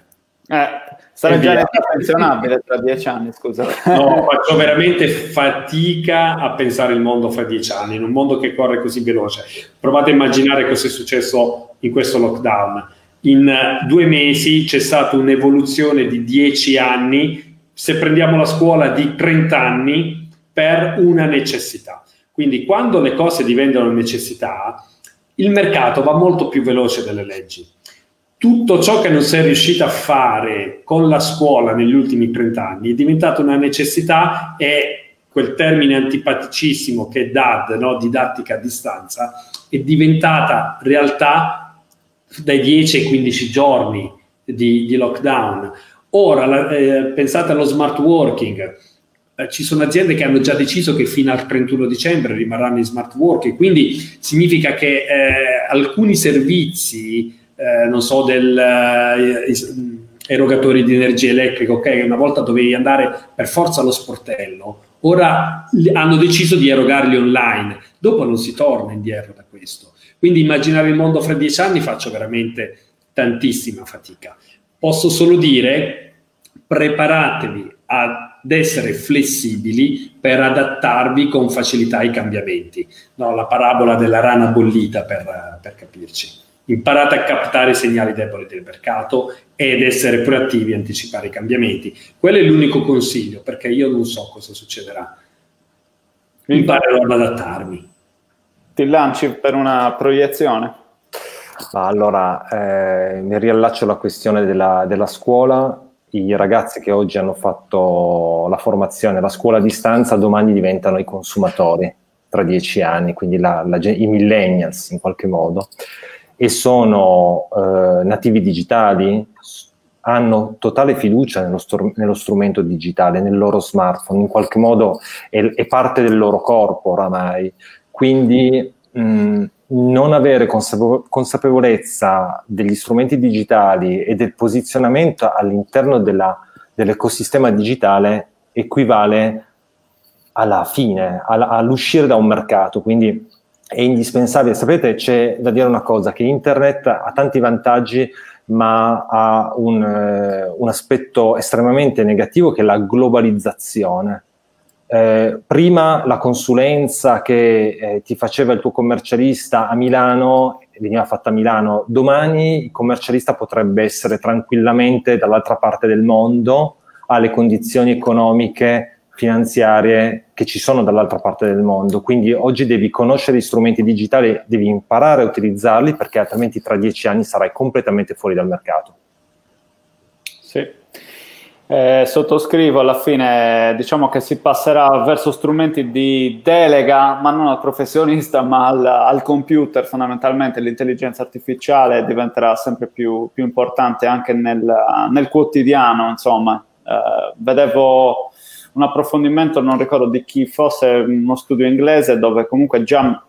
A: Eh, Sarei già pensionabile tra dieci anni, scusa.
C: No, faccio veramente fatica a pensare il mondo fra dieci anni, in un mondo che corre così veloce. Provate a immaginare cosa è successo in questo lockdown. In due mesi c'è stata un'evoluzione di dieci anni, se prendiamo la scuola di 30 anni, per una necessità. Quindi quando le cose diventano necessità, il mercato va molto più veloce delle leggi tutto ciò che non è riuscito a fare con la scuola negli ultimi 30 anni è diventato una necessità e quel termine antipaticissimo che è DAD, no? didattica a distanza, è diventata realtà dai 10 ai 15 giorni di, di lockdown. Ora la, eh, pensate allo smart working, eh, ci sono aziende che hanno già deciso che fino al 31 dicembre rimarranno in smart working, quindi significa che eh, alcuni servizi eh, non so, del eh, erogatori di energia elettrica, ok, una volta dovevi andare per forza allo sportello, ora hanno deciso di erogarli online, dopo non si torna indietro da questo. Quindi immaginare il mondo fra dieci anni faccio veramente tantissima fatica. Posso solo dire preparatevi ad essere flessibili per adattarvi con facilità ai cambiamenti. No, la parabola della rana bollita per, per capirci imparate a captare i segnali deboli del mercato ed essere proattivi e anticipare i cambiamenti. Quello è l'unico consiglio, perché io non so cosa succederà. Imparerò ad adattarmi.
A: Ti lanci per una proiezione?
B: Allora, eh, mi riallaccio alla questione della, della scuola. I ragazzi che oggi hanno fatto la formazione, la scuola a distanza, domani diventano i consumatori tra dieci anni, quindi la, la, i millennials in qualche modo e sono eh, nativi digitali, hanno totale fiducia nello, str- nello, strumento digitale, nel loro smartphone, in qualche modo è, è parte del loro corpo oramai. Quindi mh, non avere consapevolezza degli strumenti digitali e del posizionamento all'interno della, dell'ecosistema digitale equivale alla fine, alla, all'uscire da un mercato. Quindi è indispensabile. Sapete, c'è da dire una cosa, che internet ha tanti vantaggi, ma ha un, eh, un aspetto estremamente negativo che è la globalizzazione. Eh, prima la consulenza che eh, ti faceva il tuo commercialista a Milano veniva fatta a Milano, domani il commercialista potrebbe essere tranquillamente dall'altra parte del mondo, ha le condizioni economiche finanziarie che ci sono dall'altra parte del mondo. Quindi oggi devi conoscere gli strumenti digitali, devi imparare a utilizzarli perché altrimenti tra dieci anni sarai completamente fuori dal mercato.
A: Sì. Eh, sottoscrivo alla fine, diciamo che si passerà verso strumenti di delega, ma non al professionista, ma al, al computer fondamentalmente. L'intelligenza artificiale diventerà sempre più, più importante anche nel, nel quotidiano. Insomma, eh, vedevo un approfondimento, non ricordo di chi fosse, uno studio inglese dove comunque già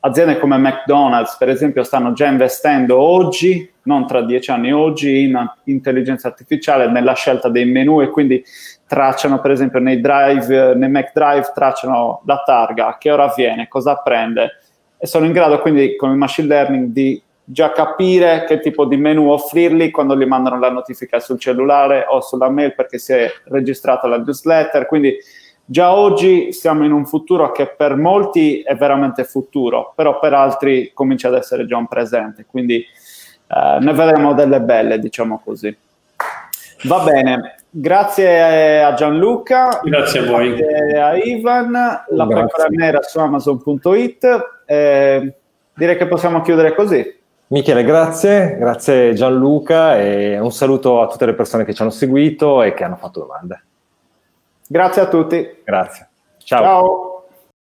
A: aziende come McDonald's, per esempio, stanno già investendo oggi, non tra dieci anni, oggi in intelligenza artificiale nella scelta dei menu e quindi tracciano, per esempio, nei drive, nei McDrive, tracciano la targa, che ora viene, cosa prende e sono in grado quindi con il machine learning di già capire che tipo di menu offrirgli quando gli mandano la notifica sul cellulare o sulla mail perché si è registrato la newsletter. Quindi già oggi siamo in un futuro che per molti è veramente futuro, però per altri comincia ad essere già un presente. Quindi eh, ne vedremo delle belle, diciamo così. Va bene, grazie a Gianluca.
C: Grazie a voi.
A: Grazie a Ivan. La pecora nera su Amazon.it. Eh, direi che possiamo chiudere così.
B: Michele, grazie, grazie Gianluca e un saluto a tutte le persone che ci hanno seguito e che hanno fatto domande.
A: Grazie a tutti.
B: Grazie. Ciao.
A: Ciao.